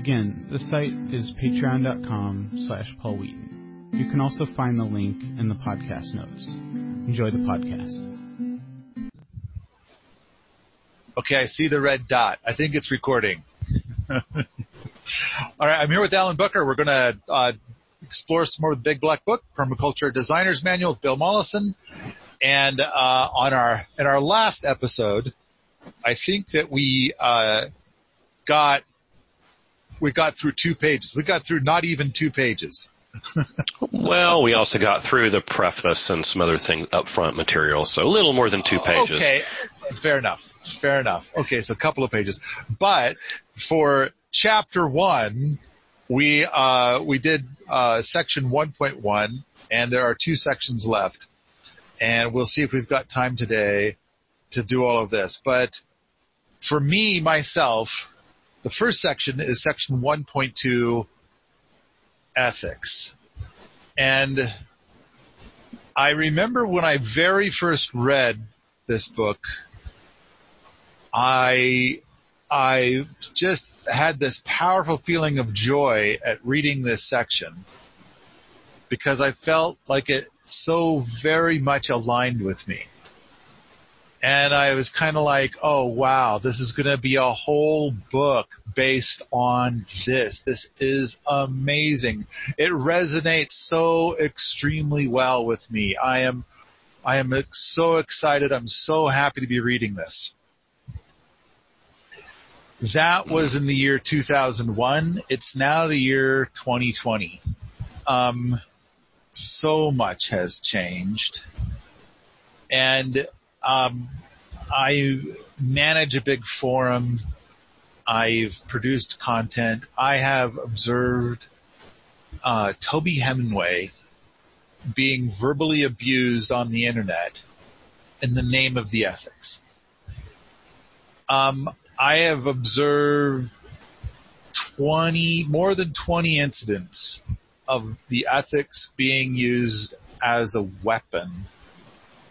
Again, the site is patreon.com slash Paul Wheaton. You can also find the link in the podcast notes. Enjoy the podcast. Okay, I see the red dot. I think it's recording. All right, I'm here with Alan Booker. We're going to uh, explore some more of the Big Black Book, Permaculture Designer's Manual with Bill Mollison. And uh, on our in our last episode, I think that we uh, got we got through two pages. We got through not even two pages. well, we also got through the preface and some other things upfront material, so a little more than two pages. Okay, fair enough. Fair enough. Okay, so a couple of pages. But for chapter one, we uh, we did uh, section 1.1, and there are two sections left, and we'll see if we've got time today to do all of this. But for me myself, the first section is section 1.2 ethics. And I remember when I very first read this book, I, I just had this powerful feeling of joy at reading this section because I felt like it so very much aligned with me and I was kind of like, oh wow, this is going to be a whole book based on this. This is amazing. It resonates so extremely well with me. I am, I am so excited. I'm so happy to be reading this. That was in the year 2001. It's now the year 2020. Um, so much has changed. And um, I manage a big forum. I've produced content. I have observed uh, Toby Hemenway being verbally abused on the internet in the name of the ethics. Um, I have observed 20, more than 20 incidents of the ethics being used as a weapon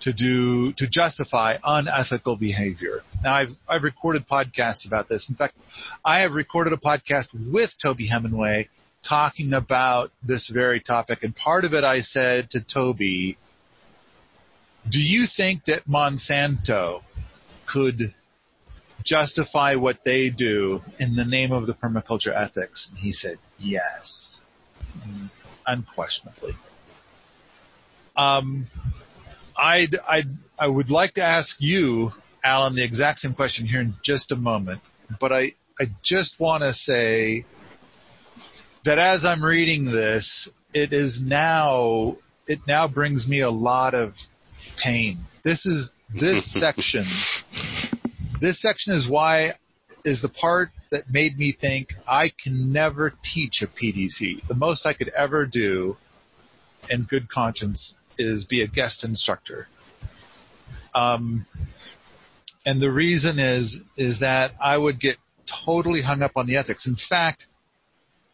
to do to justify unethical behavior. Now I've I've recorded podcasts about this. In fact, I have recorded a podcast with Toby Hemenway talking about this very topic and part of it I said to Toby, do you think that Monsanto could justify what they do in the name of the permaculture ethics? And he said, yes, unquestionably. Um, I'd, I'd, I would like to ask you, Alan, the exact same question here in just a moment, but I, I just want to say that as I'm reading this, it is now, it now brings me a lot of pain. This is, this section, this section is why, is the part that made me think I can never teach a PDC. The most I could ever do in good conscience is be a guest instructor. Um, and the reason is, is that I would get totally hung up on the ethics. In fact,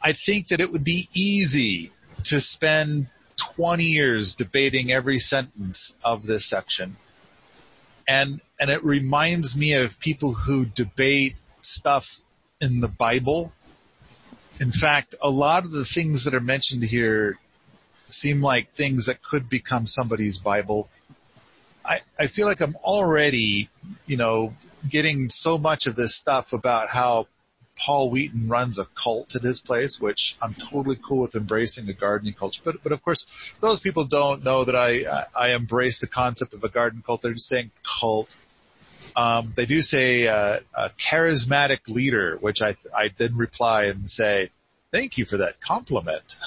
I think that it would be easy to spend 20 years debating every sentence of this section. And, and it reminds me of people who debate stuff in the Bible. In fact, a lot of the things that are mentioned here seem like things that could become somebody's Bible. I, I feel like I'm already, you know, getting so much of this stuff about how Paul Wheaton runs a cult at his place, which I'm totally cool with embracing a gardening culture. But, but of course, those people don't know that I, I embrace the concept of a garden cult. They're just saying cult. Um, they do say uh, a charismatic leader, which I I then reply and say thank you for that compliment.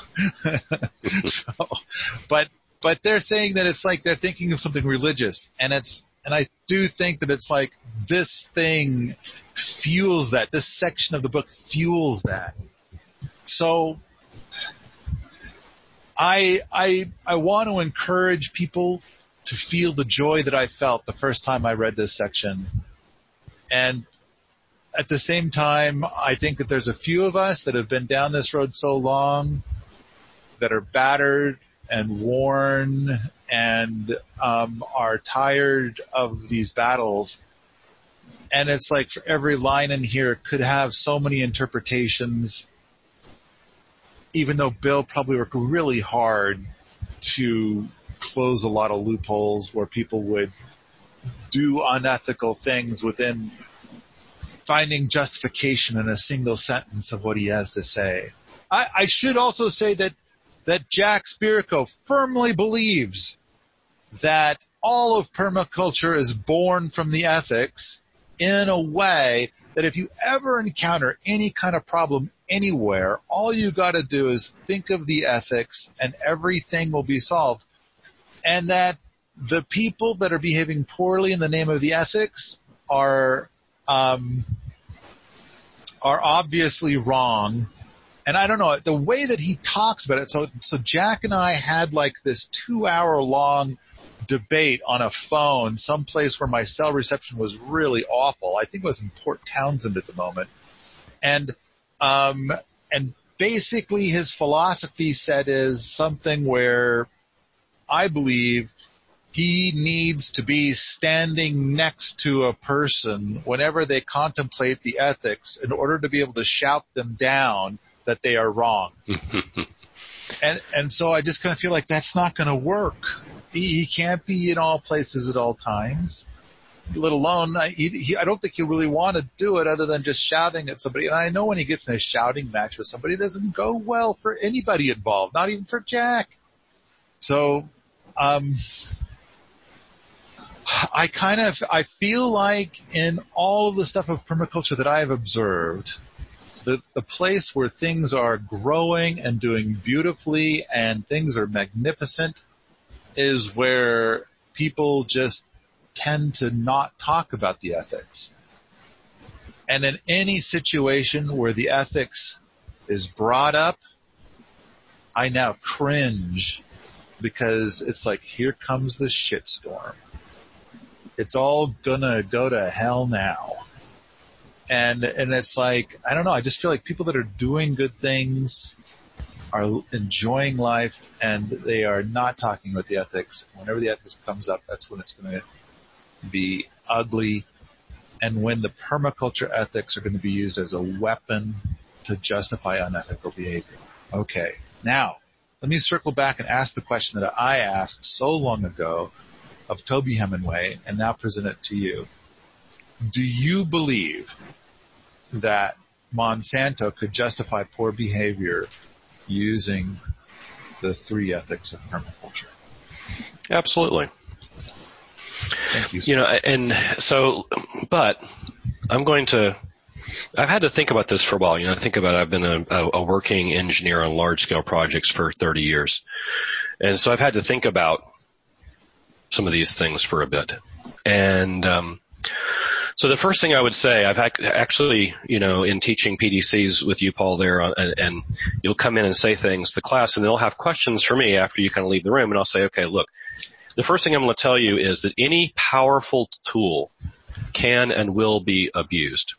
so, but, but they're saying that it's like they're thinking of something religious and it's, and I do think that it's like this thing fuels that. This section of the book fuels that. So I, I, I want to encourage people to feel the joy that I felt the first time I read this section. And at the same time, I think that there's a few of us that have been down this road so long that are battered and worn and um, are tired of these battles. And it's like for every line in here could have so many interpretations, even though Bill probably worked really hard to close a lot of loopholes where people would do unethical things within finding justification in a single sentence of what he has to say. I, I should also say that that Jack Spirko firmly believes that all of permaculture is born from the ethics in a way that if you ever encounter any kind of problem anywhere, all you gotta do is think of the ethics and everything will be solved. And that the people that are behaving poorly in the name of the ethics are, um, are obviously wrong and I don't know, the way that he talks about it, so, so Jack and I had like this two hour long debate on a phone someplace where my cell reception was really awful. I think it was in Port Townsend at the moment. And, um, and basically his philosophy set is something where I believe he needs to be standing next to a person whenever they contemplate the ethics in order to be able to shout them down that they are wrong. and and so I just kind of feel like that's not going to work. He, he can't be in all places at all times. Let alone, I, he, he, I don't think he really want to do it other than just shouting at somebody. And I know when he gets in a shouting match with somebody, it doesn't go well for anybody involved, not even for Jack. So, um, I kind of, I feel like in all of the stuff of permaculture that I have observed, the, the place where things are growing and doing beautifully and things are magnificent is where people just tend to not talk about the ethics. And in any situation where the ethics is brought up, I now cringe because it's like, here comes the shitstorm. It's all gonna go to hell now and and it's like I don't know. I just feel like people that are doing good things are enjoying life and they are not talking about the ethics. Whenever the ethics comes up, that's when it's to be ugly. And when the permaculture ethics are going to be used as a weapon to justify unethical behavior. Okay. Now, let me circle back and ask the question that I asked so long ago of Toby Hemenway and now present it to you. Do you believe that Monsanto could justify poor behavior using the three ethics of permaculture. Absolutely. Thank you. You know, and so, but I'm going to, I've had to think about this for a while. You know, I think about I've been a, a working engineer on large scale projects for 30 years. And so I've had to think about some of these things for a bit. And, um, so the first thing I would say, I've actually, you know, in teaching PDCs with you, Paul, there, uh, and, and you'll come in and say things to the class, and they'll have questions for me after you kind of leave the room, and I'll say, okay, look, the first thing I'm going to tell you is that any powerful tool can and will be abused.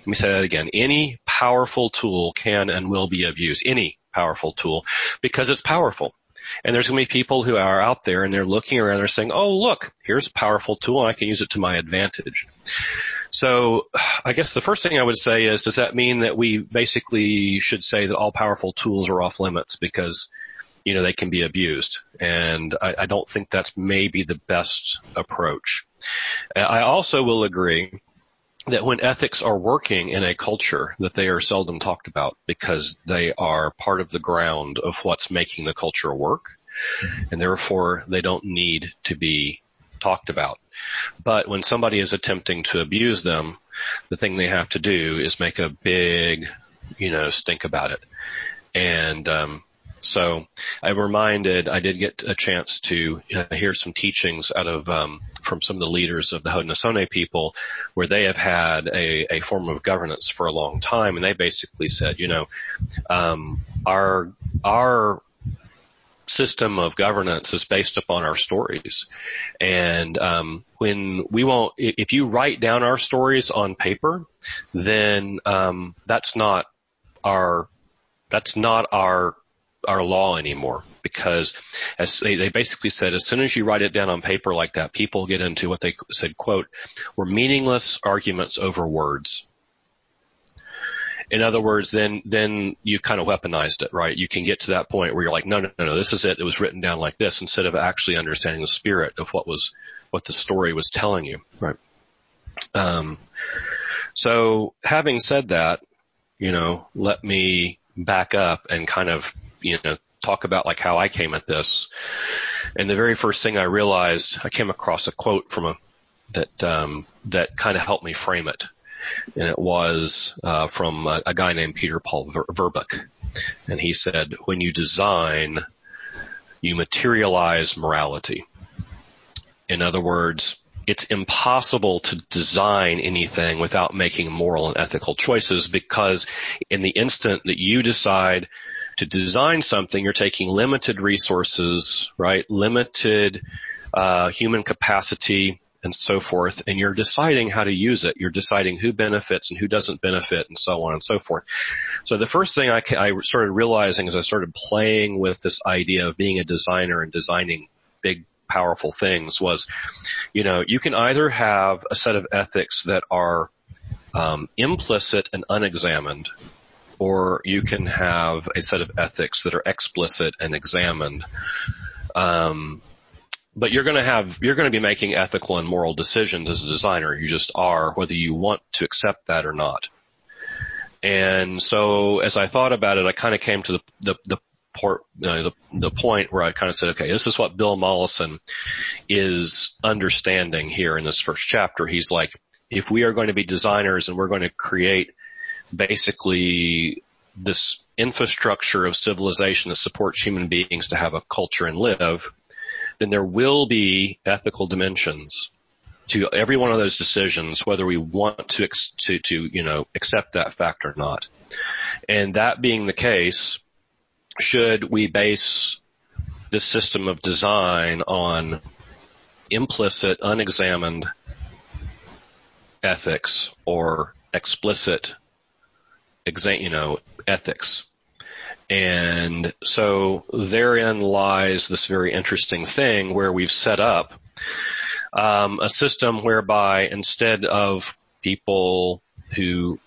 Let me say that again. Any powerful tool can and will be abused. Any powerful tool because it's powerful. And there's going to be people who are out there and they're looking around, and they're saying, oh, look, here's a powerful tool and I can use it to my advantage. So I guess the first thing I would say is, does that mean that we basically should say that all powerful tools are off limits because, you know, they can be abused? And I, I don't think that's maybe the best approach. I also will agree that when ethics are working in a culture that they are seldom talked about because they are part of the ground of what's making the culture work and therefore they don't need to be talked about. But when somebody is attempting to abuse them, the thing they have to do is make a big, you know, stink about it. And um, so I'm reminded I did get a chance to uh, hear some teachings out of um, from some of the leaders of the Haudenosaunee people, where they have had a, a form of governance for a long time, and they basically said, you know, um, our our system of governance is based upon our stories. And um, when we won't, if you write down our stories on paper, then um, that's not our that's not our our law anymore because as they, they basically said as soon as you write it down on paper like that people get into what they said quote were meaningless arguments over words in other words, then then you kind of weaponized it, right? You can get to that point where you're like, no, no, no, no, this is it. It was written down like this, instead of actually understanding the spirit of what was what the story was telling you, right? Um, so having said that, you know, let me back up and kind of, you know, talk about like how I came at this. And the very first thing I realized, I came across a quote from a that um, that kind of helped me frame it and it was uh, from a, a, guy named Peter Paul Ver- Verbeek, and he said, "When you design, you materialize morality." In other words, it's impossible to design anything without making moral and ethical choices because in the instant that you decide to design something, you're taking limited resources, right? Limited uh, human capacity, and so forth, and you're deciding how to use it. You're deciding who benefits and who doesn't benefit and so on and so forth. So the first thing I, I started realizing as I started playing with this idea of being a designer and designing big powerful things was, you know, you can either have a set of ethics that are um, implicit and unexamined, or you can have a set of ethics that are explicit and examined. Um, but you're going to have you're going to be making ethical and moral decisions as a designer. You just are, whether you want to accept that or not. And so, as I thought about it, I kind of came to the the the, port, know, the, the point where I kind of said, okay, this is what Bill Mollison is understanding here in this first chapter. He's like, if we are going to be designers and we're going to create basically this infrastructure of civilization that supports human beings to have a culture and live, then there will be ethical dimensions to every one of those decisions, whether we want to, to, to, you know, accept that fact or not. And that being the case, should we base this system of design on implicit, unexamined ethics or explicit, you know, ethics? And so therein lies this very interesting thing where we've set up um, a system whereby instead of people who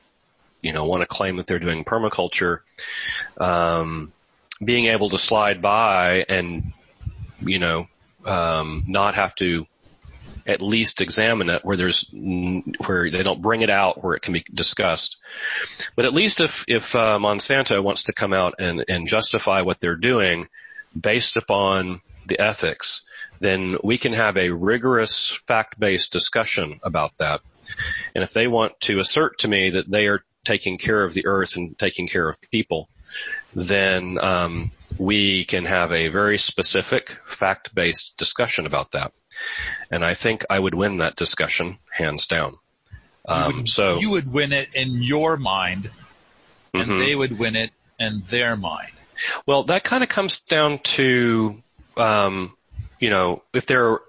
you know want to claim that they're doing permaculture um, being able to slide by and you know um, not have to at least examine it where there's where they don't bring it out where it can be discussed. But at least if if uh, Monsanto wants to come out and and justify what they're doing based upon the ethics, then we can have a rigorous fact-based discussion about that. And if they want to assert to me that they are taking care of the earth and taking care of people, then um, we can have a very specific fact-based discussion about that and I think I would win that discussion hands down. Um, you would, so you would win it in your mind, and mm-hmm. they would win it in their mind. Well, that kind of comes down to, um, you know, if there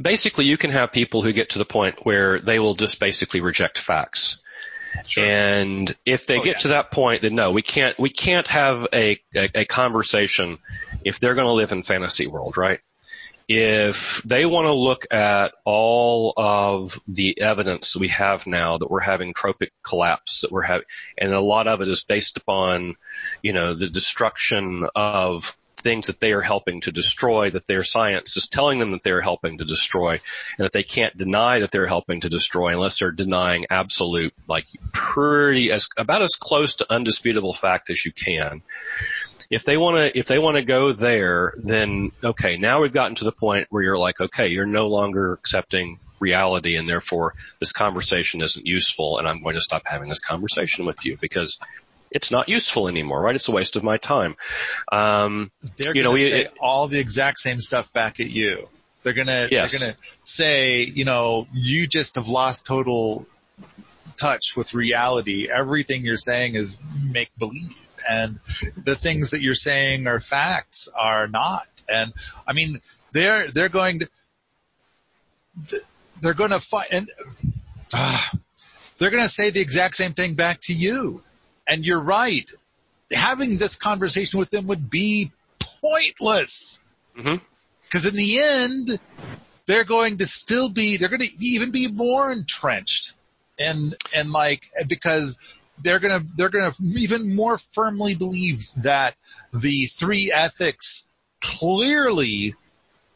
basically you can have people who get to the point where they will just basically reject facts. Sure. And if they oh, get yeah. to that point, then no, we can't, we can't have a, a, a conversation if they're going to live in fantasy world, right? If they want to look at all of the evidence we have now that we're having trophic collapse, that we're having, and a lot of it is based upon, you know, the destruction of things that they are helping to destroy, that their science is telling them that they're helping to destroy, and that they can't deny that they're helping to destroy unless they're denying absolute, like pretty, as, about as close to undisputable fact as you can if they want to if they want to go there, then okay, now we've gotten to the point where you're like, okay, you're no longer accepting reality, and therefore this conversation isn't useful, and I'm going to stop having this conversation with you because it's not useful anymore, right? It's a waste of my time. Um, they're you know, we, say it, all the exact same stuff back at you. They're gonna yes. they're gonna say, you know, you just have lost total touch with reality. Everything you're saying is make believe. And the things that you're saying are facts are not. And I mean, they're they're going to they're going to fight and uh, they're going to say the exact same thing back to you. And you're right. Having this conversation with them would be pointless. Mm-hmm. Because in the end, they're going to still be, they're going to even be more entrenched. And, and like, because they're going to, they're to even more firmly believe that the three ethics clearly,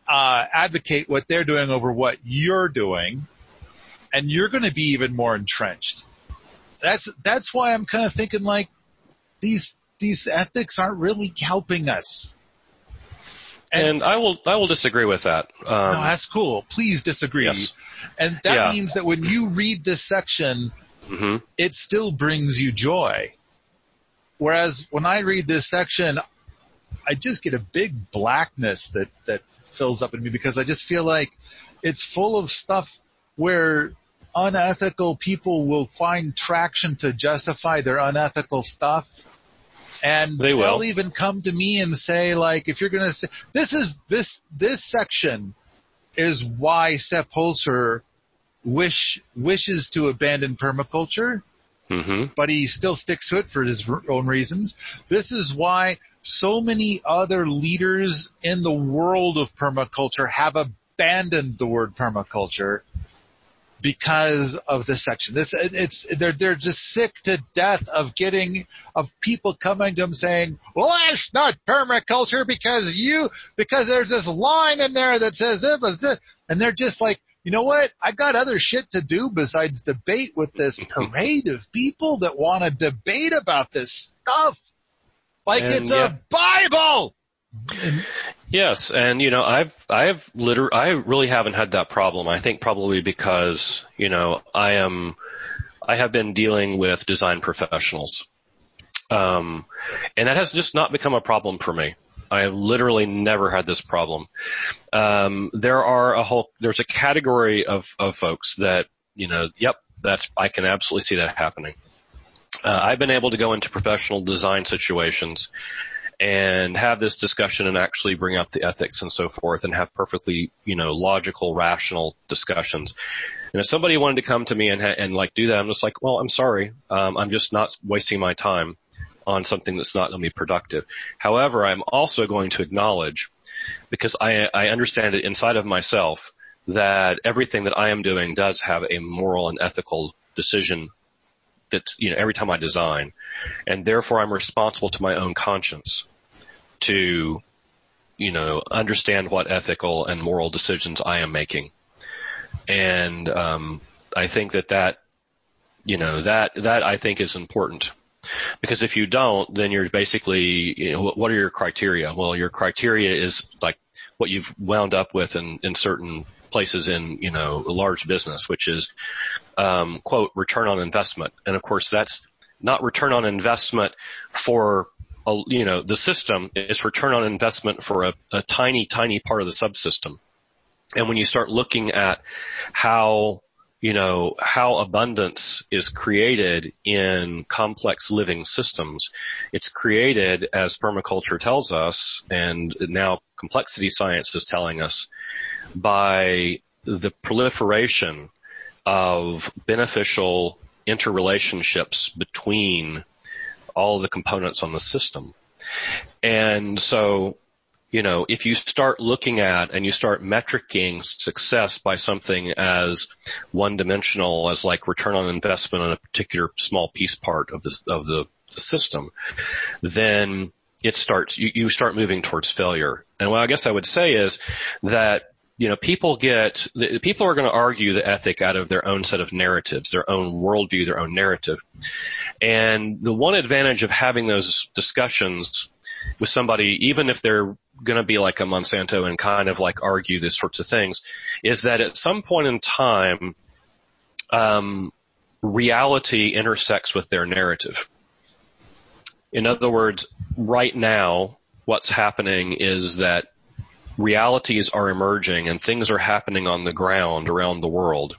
uh, advocate what they're doing over what you're doing. And you're going to be even more entrenched. That's, that's why I'm kind of thinking like these, these ethics aren't really helping us. And, and, I will I will disagree with that. Um, no, that's cool. Please disagree. Yes. And that yeah. means that when you read this section, mm-hmm. it still brings you joy. Whereas when I read this section, I just get a big blackness that that fills up in me because I just feel like it's full of stuff where unethical people will find traction to justify their unethical stuff and they will. they'll even come to me and say like, if you're going to say, this is, this, this section is why Sepp Holzer wish, wishes to abandon permaculture. Mm-hmm. But he still sticks to it for his own reasons. This is why so many other leaders in the world of permaculture have abandoned the word permaculture because of this section. This, it's, they're, they're just sick to death of getting, of people coming to them saying, well, that's not permaculture because you, because there's this line in there that says but and they're just like, you know what? I got other shit to do besides debate with this parade of people that want to debate about this stuff. Like and it's yeah. a Bible! Yes, and you know, I've I've liter- I really haven't had that problem. I think probably because you know I am I have been dealing with design professionals, um, and that has just not become a problem for me. I have literally never had this problem. Um, there are a whole there's a category of of folks that you know, yep, that's I can absolutely see that happening. Uh, I've been able to go into professional design situations and have this discussion and actually bring up the ethics and so forth and have perfectly, you know, logical, rational discussions. And if somebody wanted to come to me and, and like do that, I'm just like, well, I'm sorry. Um, I'm just not wasting my time on something that's not going to be productive. However, I'm also going to acknowledge because I, I understand it inside of myself that everything that I am doing does have a moral and ethical decision that, you know, every time I design. And therefore I'm responsible to my own conscience to, you know, understand what ethical and moral decisions I am making. And, um, I think that that, you know, that, that I think is important. Because if you don't, then you're basically, you know, what are your criteria? Well, your criteria is like what you've wound up with in, in certain places in, you know, a large business, which is, um, quote, return on investment. And of course that's not return on investment for, a, you know, the system. It's return on investment for a, a tiny, tiny part of the subsystem. And when you start looking at how you know, how abundance is created in complex living systems. It's created, as permaculture tells us, and now complexity science is telling us, by the proliferation of beneficial interrelationships between all the components on the system. And so you know, if you start looking at and you start metricing success by something as one dimensional as like return on investment on a particular small piece part of the, of the, the system, then it starts, you, you start moving towards failure. And what I guess I would say is that you know, people get, people are going to argue the ethic out of their own set of narratives, their own worldview, their own narrative. And the one advantage of having those discussions with somebody, even if they're going to be like a Monsanto and kind of like argue these sorts of things, is that at some point in time, um, reality intersects with their narrative. In other words, right now, what's happening is that realities are emerging and things are happening on the ground around the world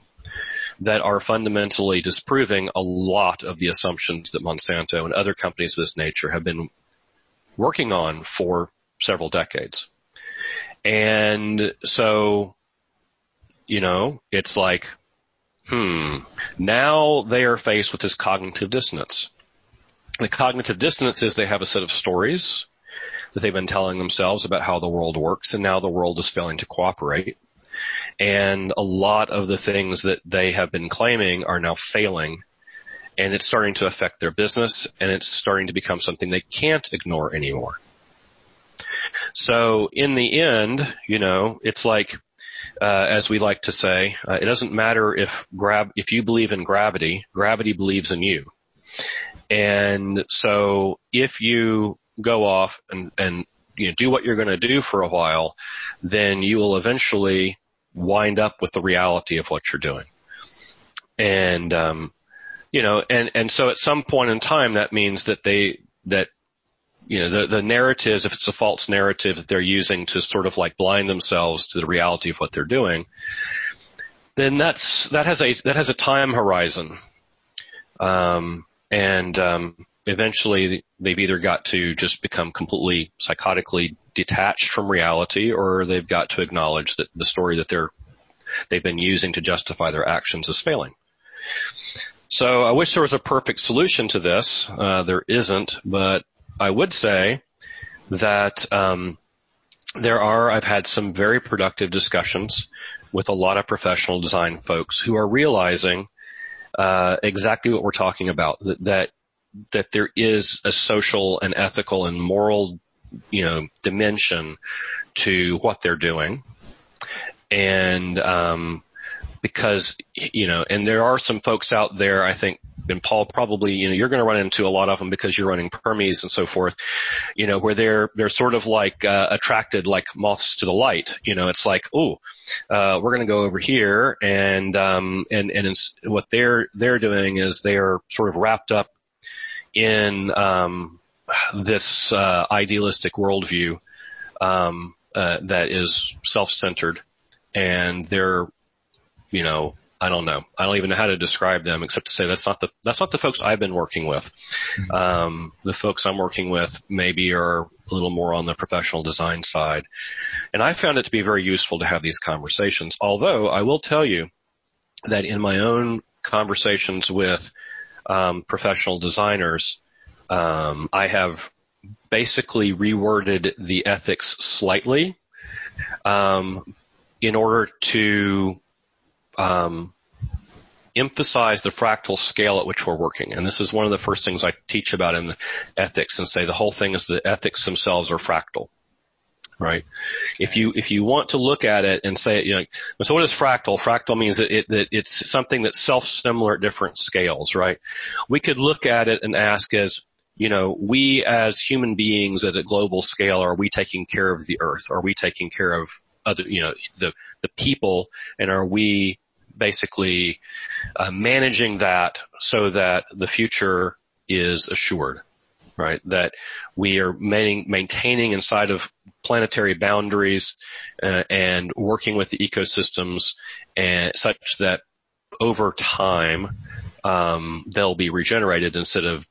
that are fundamentally disproving a lot of the assumptions that Monsanto and other companies of this nature have been working on for several decades. And so, you know, it's like, hmm, now they are faced with this cognitive dissonance. The cognitive dissonance is they have a set of stories that they've been telling themselves about how the world works and now the world is failing to cooperate. And a lot of the things that they have been claiming are now failing and it's starting to affect their business and it's starting to become something they can't ignore anymore. So in the end, you know, it's like, uh, as we like to say, uh, it doesn't matter if grab, if you believe in gravity, gravity believes in you. And so if you go off and, and you know, do what you're going to do for a while, then you will eventually wind up with the reality of what you're doing. And, um, you know, and, and so at some point in time, that means that they, that, you know, the, the narratives, if it's a false narrative that they're using to sort of like blind themselves to the reality of what they're doing, then that's, that has a, that has a time horizon. Um, and, um, eventually they've either got to just become completely psychotically detached from reality or they've got to acknowledge that the story that they're, they've been using to justify their actions is failing. So I wish there was a perfect solution to this. Uh, there isn't, but I would say that um, there are. I've had some very productive discussions with a lot of professional design folks who are realizing uh, exactly what we're talking about. That, that that there is a social and ethical and moral, you know, dimension to what they're doing, and um, because, you know, and there are some folks out there, I think, and Paul probably, you know, you're going to run into a lot of them because you're running Permies and so forth, you know, where they're, they're sort of like, uh, attracted like moths to the light. You know, it's like, oh, uh, we're going to go over here and, um, and, and what they're, they're doing is they are sort of wrapped up in, um, this, uh, idealistic worldview, um, uh, that is self-centered and they're you know, I don't know. I don't even know how to describe them except to say that's not the that's not the folks I've been working with. Mm-hmm. Um, the folks I'm working with maybe are a little more on the professional design side, and I found it to be very useful to have these conversations. Although I will tell you that in my own conversations with um, professional designers, um, I have basically reworded the ethics slightly um, in order to um, emphasize the fractal scale at which we're working. And this is one of the first things I teach about in ethics and say the whole thing is the ethics themselves are fractal. Right? If you, if you want to look at it and say, you know, so what is fractal? Fractal means that, it, that it's something that's self-similar at different scales, right? We could look at it and ask as, you know, we as human beings at a global scale, are we taking care of the earth? Are we taking care of other, you know, the, the people and are we basically uh, managing that so that the future is assured, right? That we are maintaining inside of planetary boundaries uh, and working with the ecosystems and such that over time um, they'll be regenerated instead of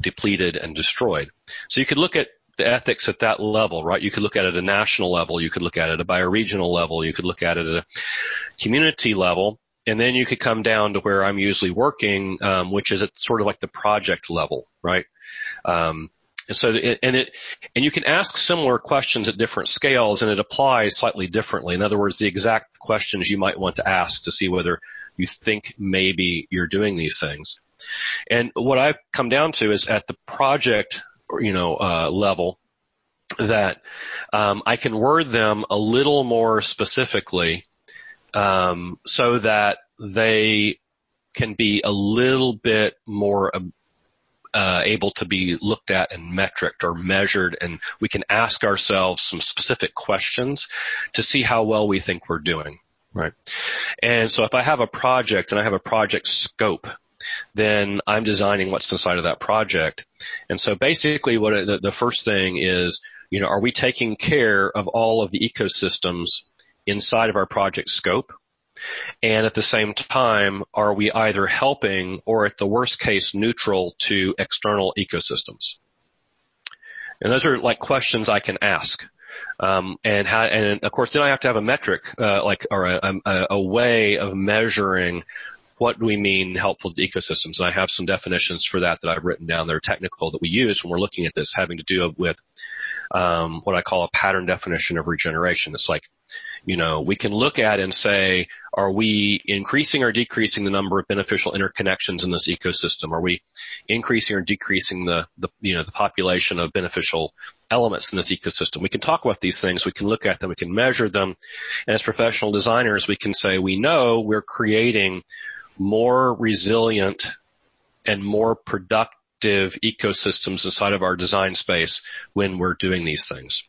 depleted and destroyed. So you could look at the ethics at that level, right? You could look at it at a national level, you could look at it at a bioregional level, you could look at it at a community level, and then you could come down to where I'm usually working, um, which is at sort of like the project level, right? Um, and so, and it, and you can ask similar questions at different scales and it applies slightly differently. In other words, the exact questions you might want to ask to see whether you think maybe you're doing these things. And what I've come down to is at the project, you know, uh, level that, um, I can word them a little more specifically um, so that they can be a little bit more uh, able to be looked at and metriced or measured, and we can ask ourselves some specific questions to see how well we think we're doing. Right. And so if I have a project and I have a project scope, then I'm designing what's inside of that project. And so basically what the, the first thing is, you know, are we taking care of all of the ecosystems inside of our project scope? And at the same time, are we either helping or at the worst case neutral to external ecosystems? And those are like questions I can ask. Um, and how, and of course then I have to have a metric, uh, like, or a, a, a way of measuring what do we mean helpful to ecosystems? And I have some definitions for that that I've written down. They're technical that we use when we're looking at this, having to do with um, what I call a pattern definition of regeneration. It's like, you know, we can look at and say, are we increasing or decreasing the number of beneficial interconnections in this ecosystem? Are we increasing or decreasing the, the you know, the population of beneficial elements in this ecosystem? We can talk about these things. We can look at them. We can measure them. And as professional designers, we can say we know we're creating more resilient and more productive ecosystems inside of our design space when we're doing these things.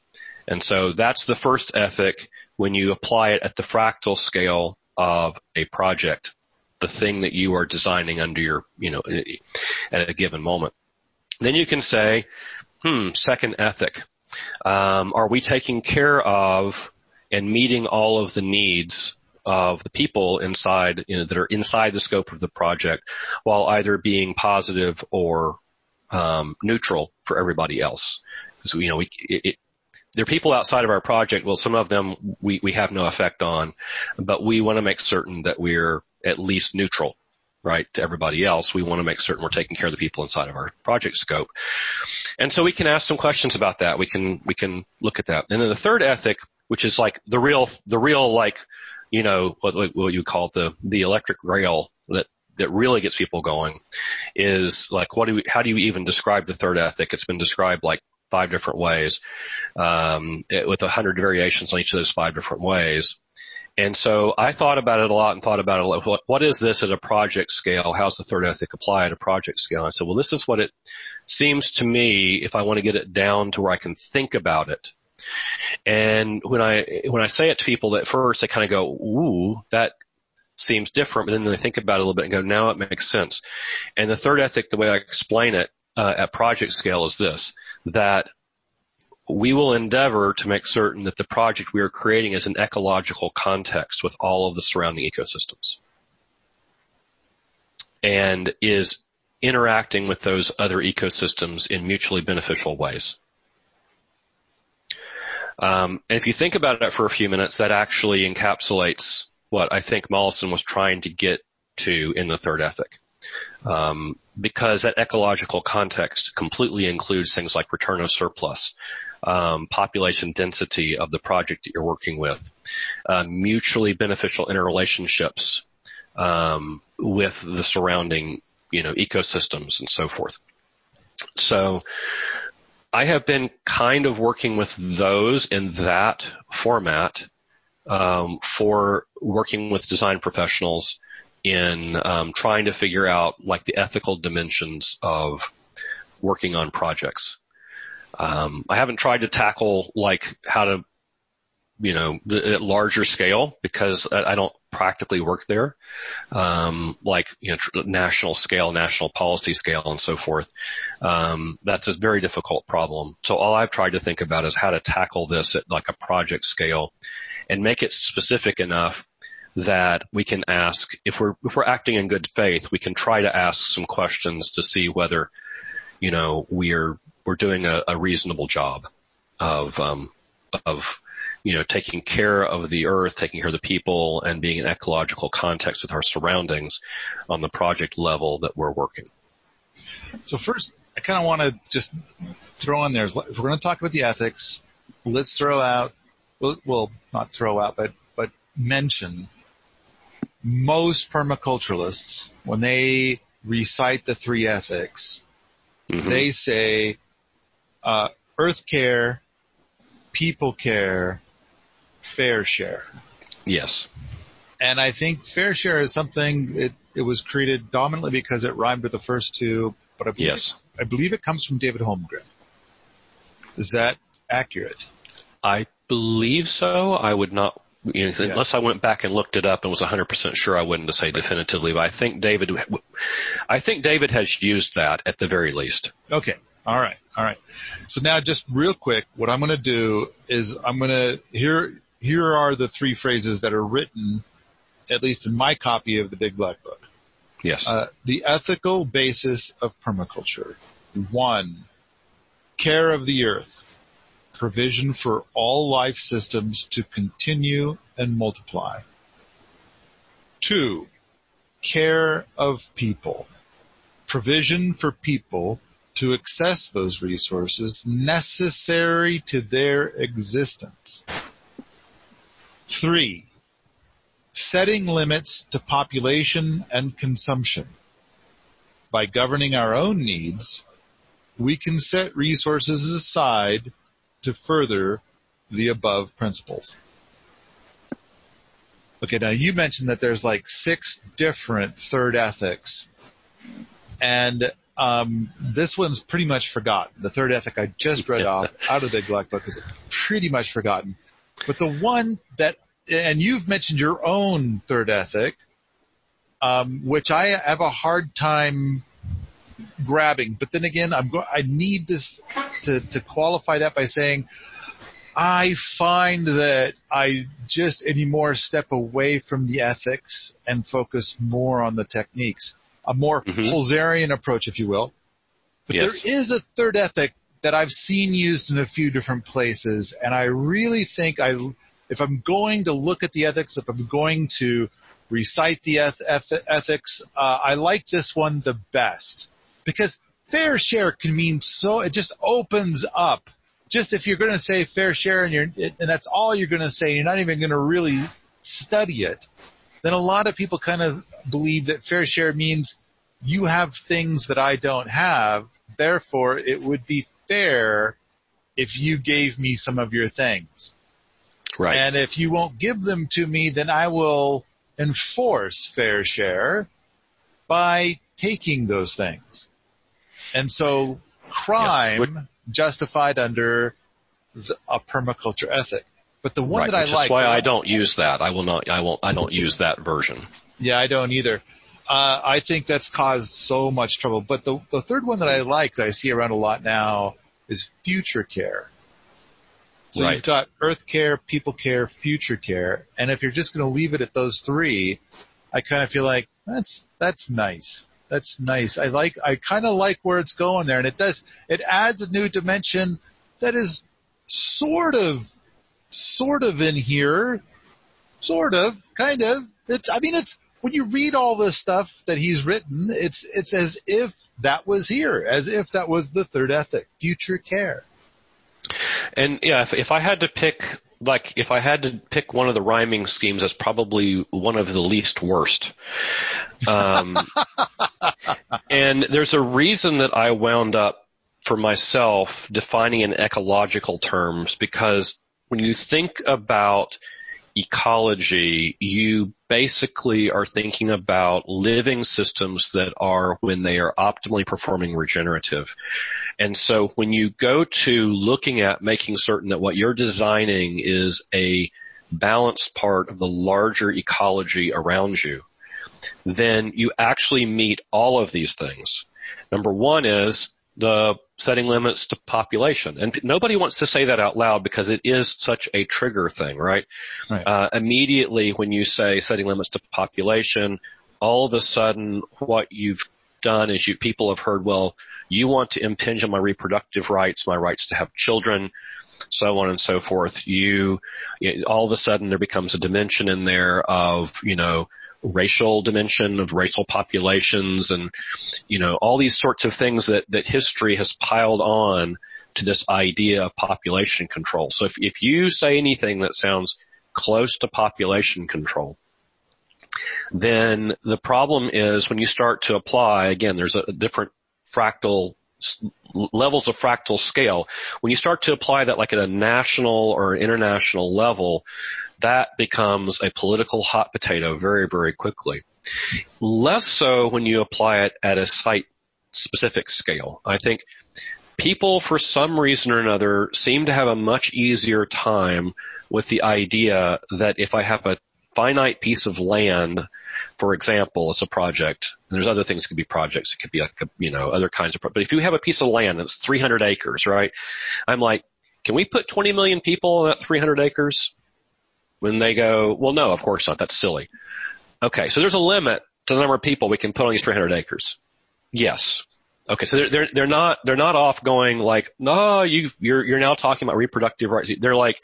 And so that's the first ethic when you apply it at the fractal scale of a project, the thing that you are designing under your, you know, at a given moment. Then you can say, hmm, second ethic. Um, are we taking care of and meeting all of the needs of the people inside, you know, that are inside the scope of the project while either being positive or um, neutral for everybody else. Because, you know, we, it, there are people outside of our project. Well, some of them we, we have no effect on, but we want to make certain that we're at least neutral, right, to everybody else. We want to make certain we're taking care of the people inside of our project scope. And so we can ask some questions about that. We can, we can look at that. And then the third ethic, which is like the real, the real like you know, what, what you call the, the electric rail that, that really gets people going is like, what do we, how do you even describe the third ethic? It's been described like five different ways, um, it, with a hundred variations on each of those five different ways. And so I thought about it a lot and thought about it a lot. What, what is this at a project scale? How's the third ethic apply at a project scale? I said, well, this is what it seems to me if I want to get it down to where I can think about it and when I, when I say it to people at first, they kind of go, ooh, that seems different, but then they think about it a little bit and go, now it makes sense. And the third ethic, the way I explain it uh, at project scale is this, that we will endeavor to make certain that the project we are creating is an ecological context with all of the surrounding ecosystems and is interacting with those other ecosystems in mutually beneficial ways. Um, and if you think about it for a few minutes, that actually encapsulates what I think Mollison was trying to get to in the third ethic. Um, because that ecological context completely includes things like return of surplus, um, population density of the project that you're working with, uh, mutually beneficial interrelationships um, with the surrounding, you know, ecosystems and so forth. So I have been kind of working with those in that format um, for working with design professionals in um, trying to figure out like the ethical dimensions of working on projects. Um, I haven't tried to tackle like how to, you know, the, at larger scale because I, I don't practically work there, um, like you know, tr- national scale, national policy scale, and so forth. Um, that's a very difficult problem. So all I've tried to think about is how to tackle this at like a project scale, and make it specific enough that we can ask if we're if we're acting in good faith, we can try to ask some questions to see whether you know we're we're doing a, a reasonable job of um, of you know, taking care of the earth, taking care of the people, and being in ecological context with our surroundings on the project level that we're working. So first, I kind of want to just throw in there, if we're going to talk about the ethics, let's throw out, well, well not throw out, but, but mention most permaculturalists, when they recite the three ethics, mm-hmm. they say, uh, earth care, people care, fair share. Yes. And I think fair share is something it, it was created dominantly because it rhymed with the first two, but I believe, yes. I believe it comes from David Holmgren. Is that accurate? I believe so. I would not, you know, yeah. unless I went back and looked it up and was 100% sure, I wouldn't say definitively, but I think David, I think David has used that at the very least. Okay. All right. All right. So now just real quick, what I'm going to do is I'm going to, here, here are the three phrases that are written at least in my copy of the Big Black Book. Yes. Uh, the ethical basis of permaculture. One, care of the earth. Provision for all life systems to continue and multiply. Two, care of people. Provision for people to access those resources necessary to their existence. Three, setting limits to population and consumption. By governing our own needs, we can set resources aside to further the above principles. Okay, now you mentioned that there's like six different third ethics, and um, this one's pretty much forgotten. The third ethic I just read off out of the Big Black Book is pretty much forgotten. But the one that, and you've mentioned your own third ethic, um, which I have a hard time grabbing. But then again, I'm go- I need this to, to qualify that by saying I find that I just anymore step away from the ethics and focus more on the techniques, a more. Holzerian approach, if you will. But Yes. there is a third ethic that I've seen used in a few different places, and I really think I, if I'm going to look at the ethics, if I'm going to recite the eth- eth- ethics, uh, I like this one the best because fair share can mean so. It just opens up. Just if you're going to say fair share and you're, and that's all you're going to say, you're not even going to really study it. Then a lot of people kind of believe that fair share means you have things that I don't have. Therefore, it would be fair if you gave me some of your things. right. And if you won't give them to me, then I will enforce fair share by taking those things. And so crime justified under the, a permaculture ethic. But the one right. that I like, is why I don't use that. I will not. I won't. I don't use that version. yeah, I don't either. Uh, I think that's caused so much trouble. But the, the third one that I like that I see around a lot now is future care. So Right. you've got earth care, people care, future care. And if you're just going to leave it at those three, I kind of feel like that's, that's nice. That's nice. I like, I kind of like where it's going there. And it does, it adds a new dimension that is sort of, sort of in here. Sort of, kind of. It's, I mean, it's, when you read all this stuff that he's written, it's, it's as if that was here, as if that was the third ethic, future care. And yeah, if, if I had to pick, like, if I had to pick one of the rhyming schemes, that's probably one of the least worst. Um, and there's a reason that I wound up for myself defining in ecological terms because when you think about ecology, you basically are thinking about living systems that are, when they are optimally performing, regenerative. And so when you go to looking at making certain that what you're designing is a balanced part of the larger ecology around you, then you actually meet all of these things. Number one is the setting limits to population. And nobody wants to say that out loud because it is such a trigger thing, right? Right. Uh, immediately when you say setting limits to population, all of a sudden what you've done is you, people have heard, well, you want to impinge on my reproductive rights, my rights to have children, so on and so forth. You, you all of a sudden there becomes a dimension in there of, you know, racial dimension of racial populations and, you know, all these sorts of things that, that history has piled on to this idea of population control. So if, if you say anything that sounds close to population control, then the problem is when you start to apply, again, there's a different fractal levels of fractal scale. When you start to apply that like at a national or international level, that becomes a political hot potato very, very quickly. Less so when you apply it at a site specific scale. I think people for some reason or another seem to have a much easier time with the idea that if I have a finite piece of land, for example, it's a project, and there's other things that could be projects, it could be like, you know, other kinds of, but if you have a piece of land that's 300 acres, right? I'm like, can we put 20 million people on that 300 acres? When they go, well, no, of course not. That's silly. Okay, so there's a limit to the number of people we can put on these 300 acres. Yes. Okay, so they're they're they're not they're not off going like no you you're you're now talking about reproductive rights. They're like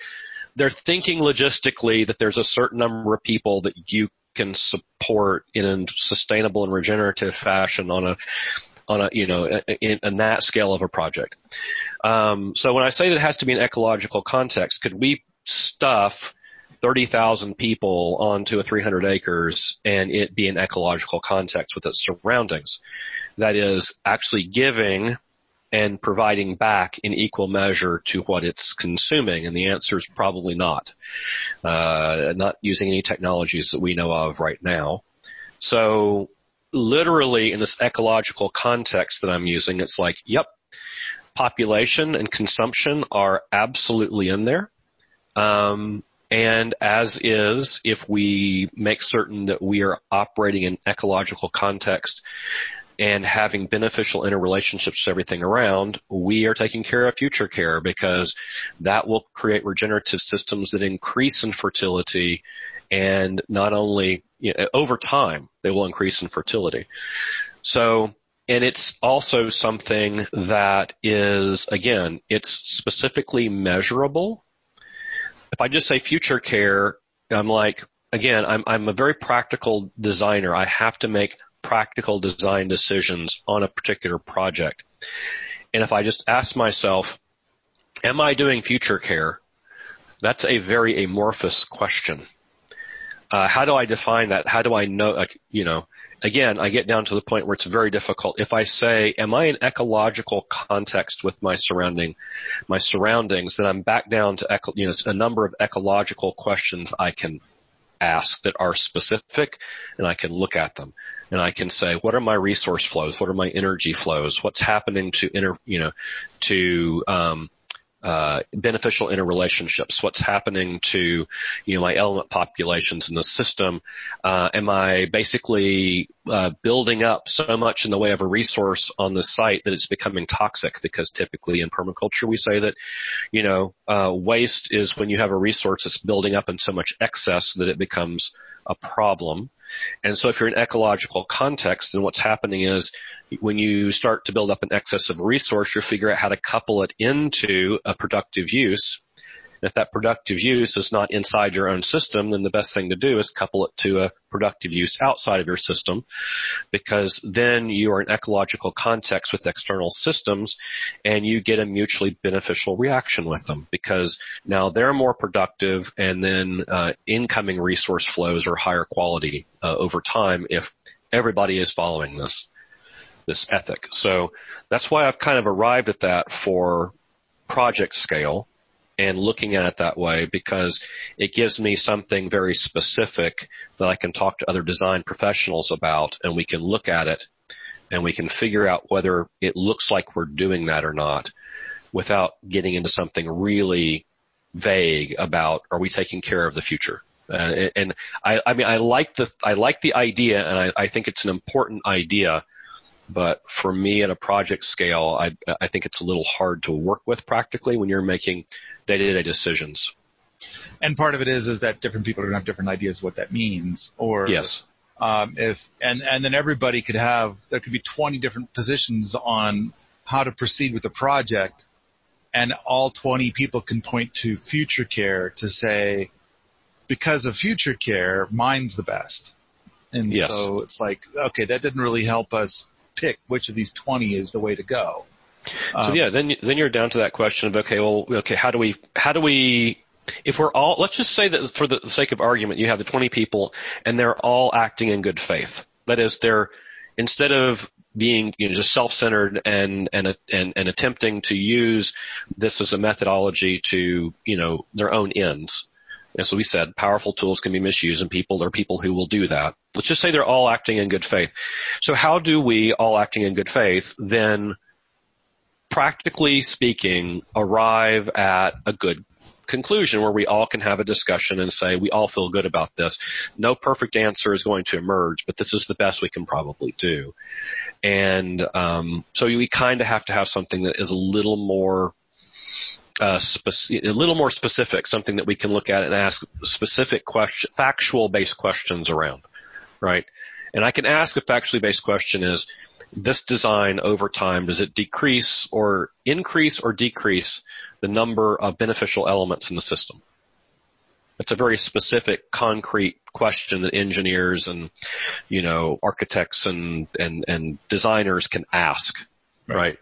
they're thinking logistically that there's a certain number of people that you can support in a sustainable and regenerative fashion on a on a you know in, in that scale of a project. Um, so when I say that it has to be an ecological context, could we stuff 30,000 people onto a 300 acres and it be in ecological context with its surroundings? That is actually giving and providing back in equal measure to what it's consuming? And the answer is probably not. Uh, not using any technologies that we know of right now. So literally in this ecological context that I'm using, it's like, yep, population and consumption are absolutely in there. Um, and as is, if we make certain that we are operating in ecological context and having beneficial interrelationships to everything around, we are taking care of future care because that will create regenerative systems that increase in fertility and not only you know, over time they will increase in fertility. So, and it's also something that is again, it's specifically measurable. If I just say future care, I'm like, again, I'm, I'm a very practical designer. I have to make practical design decisions on a particular project. And if I just ask myself, am I doing future care? That's a very amorphous question. Uh, how do I define that? How do I know, like, you know, again, I get down to the point where it's very difficult. If I say, am I in ecological context with my surrounding, my surroundings, then I'm back down to, eco, you know, a number of ecological questions I can ask that are specific and I can look at them and I can say, what are my resource flows? What are my energy flows? What's happening to inter, you know, to, um, uh, beneficial interrelationships, what's happening to, you know, my element populations in the system. Uh, am I basically uh, building up so much in the way of a resource on the site that it's becoming toxic? Because typically in permaculture we say that, you know, uh, waste is when you have a resource that's building up in so much excess that it becomes a problem. And so if you're in ecological context, then what's happening is when you start to build up an excess of resource, you figure out how to couple it into a productive use if that productive use is not inside your own system, then the best thing to do is couple it to a productive use outside of your system because then you are in ecological context with external systems and you get a mutually beneficial reaction with them because now they're more productive and then uh, incoming resource flows are higher quality uh, over time if everybody is following this this ethic. So that's why I've kind of arrived at that for project scale and looking at it that way because it gives me something very specific that I can talk to other design professionals about and we can look at it and we can figure out whether it looks like we're doing that or not without getting into something really vague about are we taking care of the future. Uh, and I, I mean, I like the, I like the idea and I, I think it's an important idea but for me at a project scale, I, I think it's a little hard to work with practically when you're making day-to-day decisions. And part of it is is that different people are going to have different ideas what that means. Or yes, um, if and and then everybody could have there could be 20 different positions on how to proceed with the project, and all 20 people can point to future care to say because of future care, mine's the best. And yes. so it's like, okay, that didn't really help us pick which of these 20 is the way to go. Um, so yeah, then then you're down to that question of okay, well, okay, how do we how do we if we're all let's just say that for the sake of argument, you have the 20 people and they're all acting in good faith. That is, they're instead of being you know just self-centered and and and and attempting to use this as a methodology to you know their own ends. And so we said powerful tools can be misused and people, there are people who will do that. Let's just say they're all acting in good faith. So how do we, all acting in good faith, then practically speaking, arrive at a good conclusion where we all can have a discussion and say we all feel good about this. No perfect answer is going to emerge, but this is the best we can probably do. And um, so we kind of have to have something that is a little more uh, speci- a little more specific, something that we can look at and ask specific question, factual based questions around. right? And I can ask a factually based question is, this design over time, does it decrease or increase or decrease the number of beneficial elements in the system? It's a very specific, concrete question that engineers and, you know, architects and, and, and designers can ask, right? right?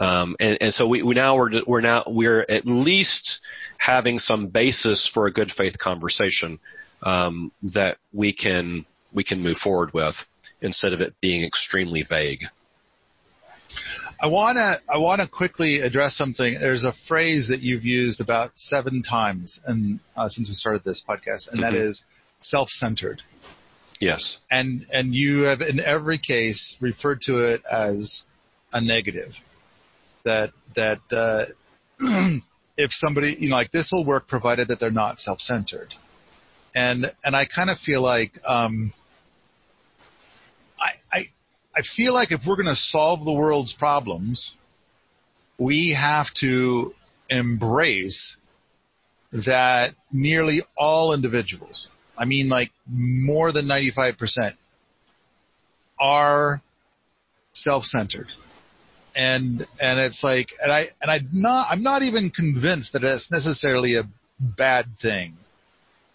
Um, and, and so we, we now we're, we're now, we're at least having some basis for a good faith conversation, um, that we can, we can move forward with instead of it being extremely vague. I want to I want to quickly address something. There's a phrase that you've used about seven times, and uh, since we started this podcast, and mm-hmm. that is self-centered. Yes. And and you have in every case referred to it as a negative. That that uh, if somebody you know like this will work provided that they're not self-centered. And and I kind of feel like um, I, I, I feel like if we're going to solve the world's problems, we have to embrace that nearly all individuals, I mean like more than 95% are self-centered. And, and it's like, and I, and I'm not, I'm not even convinced that it's necessarily a bad thing.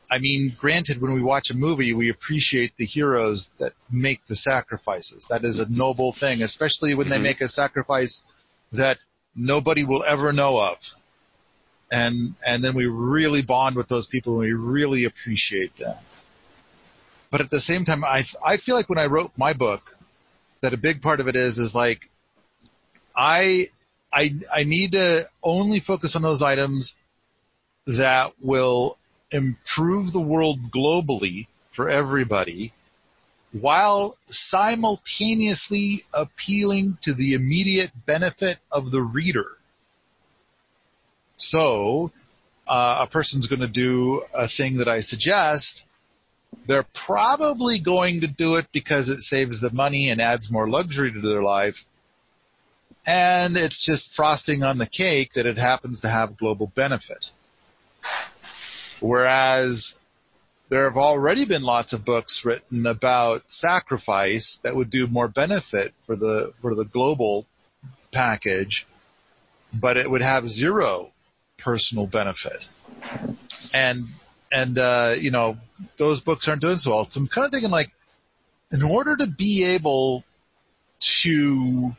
I mean, granted, when we watch a movie, we appreciate the heroes that make the sacrifices. That is a noble thing, especially when mm-hmm. they make a sacrifice that nobody will ever know of. And, and then we really bond with those people and we really appreciate them. But at the same time, I, I feel like when I wrote my book, that a big part of it is, is like, I, I, I need to only focus on those items that will improve the world globally for everybody while simultaneously appealing to the immediate benefit of the reader. So, uh, a person's going to do a thing that I suggest. They're probably going to do it because it saves them money and adds more luxury to their life. And it's just frosting on the cake that it happens to have global benefit. Whereas there have already been lots of books written about sacrifice that would do more benefit for the, for the global package, but it would have zero personal benefit. And, and, uh, you know, those books aren't doing so well. So I'm kind of thinking like, in order to be able to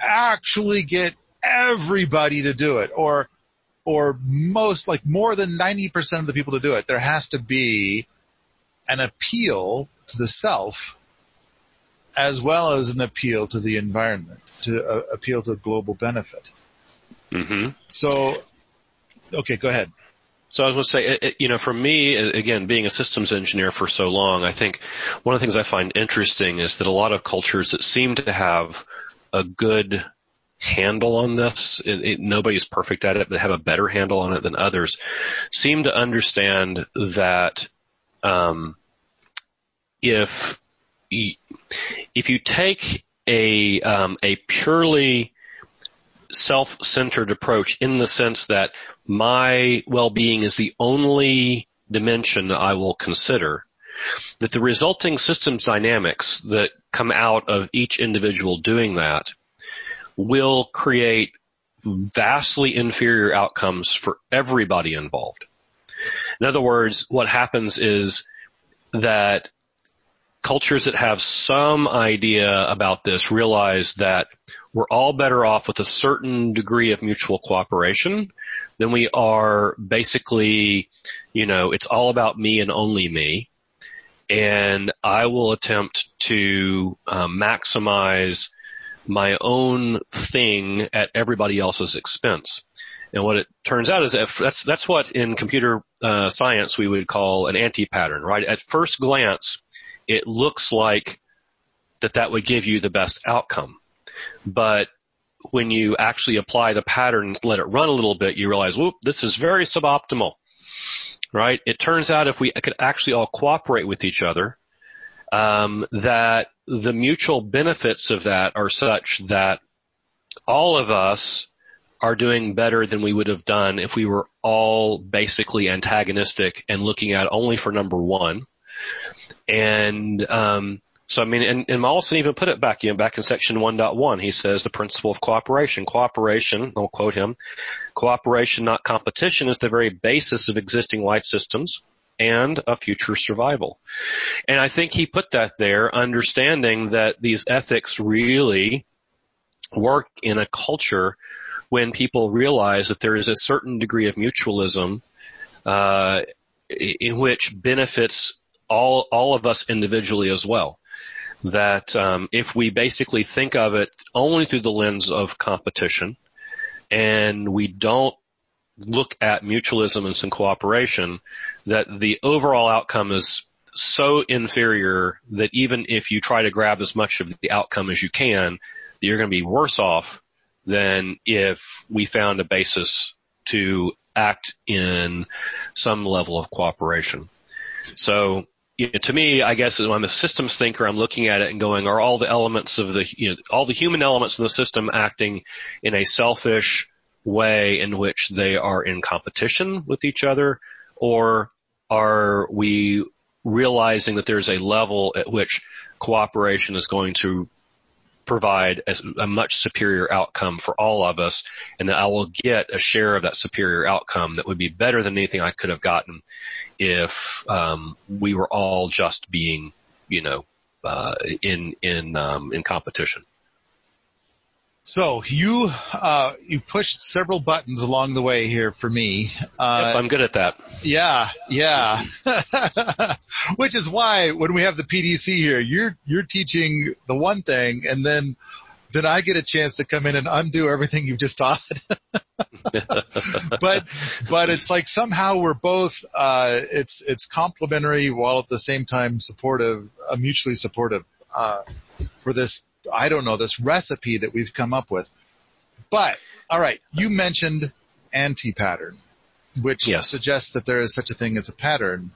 actually get everybody to do it or or most, like more than 90% of the people to do it, there has to be an appeal to the self as well as an appeal to the environment, to uh, appeal to global benefit. Mm-hmm. So, okay, go ahead. So I was going to say, it, it, you know, for me, again, being a systems engineer for so long, I think one of the things I find interesting is that a lot of cultures that seem to have a good handle on this. It, it, nobody's perfect at it, but have a better handle on it than others. Seem to understand that um, if if you take a um, a purely self-centered approach in the sense that my well-being is the only dimension I will consider, that the resulting systems dynamics that come out of each individual doing that will create vastly inferior outcomes for everybody involved. In other words, what happens is that cultures that have some idea about this realize that we're all better off with a certain degree of mutual cooperation than we are basically, you know, it's all about me and only me. And I will attempt to um, maximize my own thing at everybody else's expense. And what it turns out is that that's that's what in computer uh, science we would call an anti-pattern, right? At first glance, it looks like that that would give you the best outcome, but when you actually apply the pattern, let it run a little bit, you realize, whoop, this is very suboptimal, right? It turns out if we could actually all cooperate with each other, um, that the mutual benefits of that are such that all of us are doing better than we would have done if we were all basically antagonistic and looking at only for number one. And um, so I mean, and, and Mollison even put it back, you know, back in section 1.1, he says the principle of cooperation. Cooperation, I'll quote him, cooperation, not competition, is the very basis of existing life systems and a future survival. And I think he put that there, understanding that these ethics really work in a culture when people realize that there is a certain degree of mutualism uh, in which benefits all all of us individually as well. That um, if we basically think of it only through the lens of competition, and we don't look at mutualism and some cooperation, that the overall outcome is so inferior that even if you try to grab as much of the outcome as you can, that you're going to be worse off than if we found a basis to act in some level of cooperation. So you know, to me, I guess I'm a systems thinker. I'm looking at it and going, are all the elements of the, you know, all the human elements of the system acting in a selfish way in which they are in competition with each other, or are we realizing that there's a level at which cooperation is going to provide a, a, much superior outcome for all of us and that I will get a share of that superior outcome that would be better than anything I could have gotten if um, we were all just being, you know, uh, in in um, in competition. So you uh, you pushed several buttons along the way here for me. Uh, yep, I'm good at that. Yeah, yeah. Which is why when we have the PDC here, you're you're teaching the one thing, and then then I get a chance to come in and undo everything you've just taught. but but it's like somehow we're both uh, it's it's complementary while at the same time supportive, uh, mutually supportive uh, for this I don't know, this recipe that we've come up with. But, alright, you mentioned anti-pattern, which yes. suggests that there is such a thing as a pattern.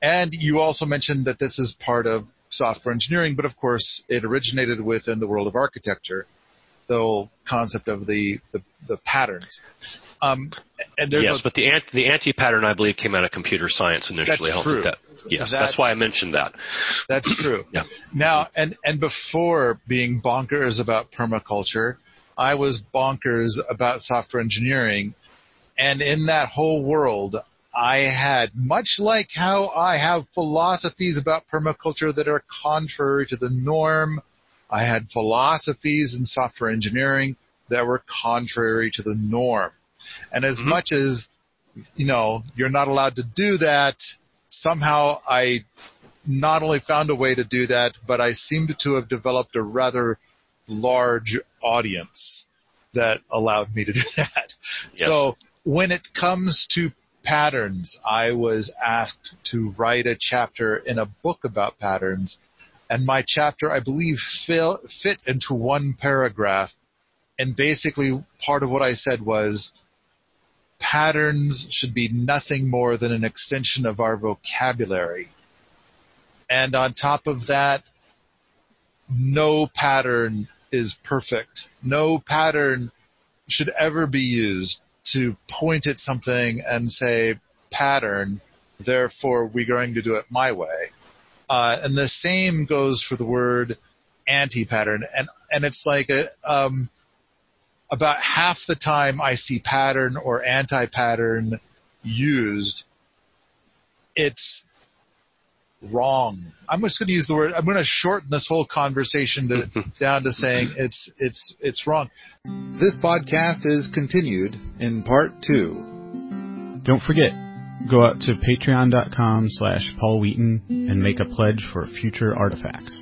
And you also mentioned that this is part of software engineering, but of course it originated within the world of architecture, the whole concept of the, the, the patterns. Um, and there's yes, a, but the anti, the anti-pattern I believe came out of computer science initially. That's true. That, Yes, that's, that's, why I mentioned that. That's true. yeah. Now, and, and before being bonkers about permaculture, I was bonkers about software engineering. And in that whole world, I had, much like how I have philosophies about permaculture that are contrary to the norm, I had philosophies in software engineering that were contrary to the norm. And as mm-hmm. much as, you know, you're not allowed to do that, somehow I not only found a way to do that, but I seemed to have developed a rather large audience that allowed me to do that. Yes. So when it comes to patterns, I was asked to write a chapter in a book about patterns and my chapter, I believe, fit into one paragraph. And basically part of what I said was patterns should be nothing more than an extension of our vocabulary. And on top of that, no pattern is perfect. No pattern should ever be used to point at something and say pattern, therefore we're going to do it my way. Uh, and the same goes for the word anti-pattern. And, and it's like a, um, about half the time I see pattern or anti-pattern used, it's wrong. I'm just going to use the word. I'm going to shorten this whole conversation to, down to saying it's it's it's wrong. This podcast is continued in part two. Don't forget, go out to patreon.com slash Paul Wheaton and make a pledge for future artifacts.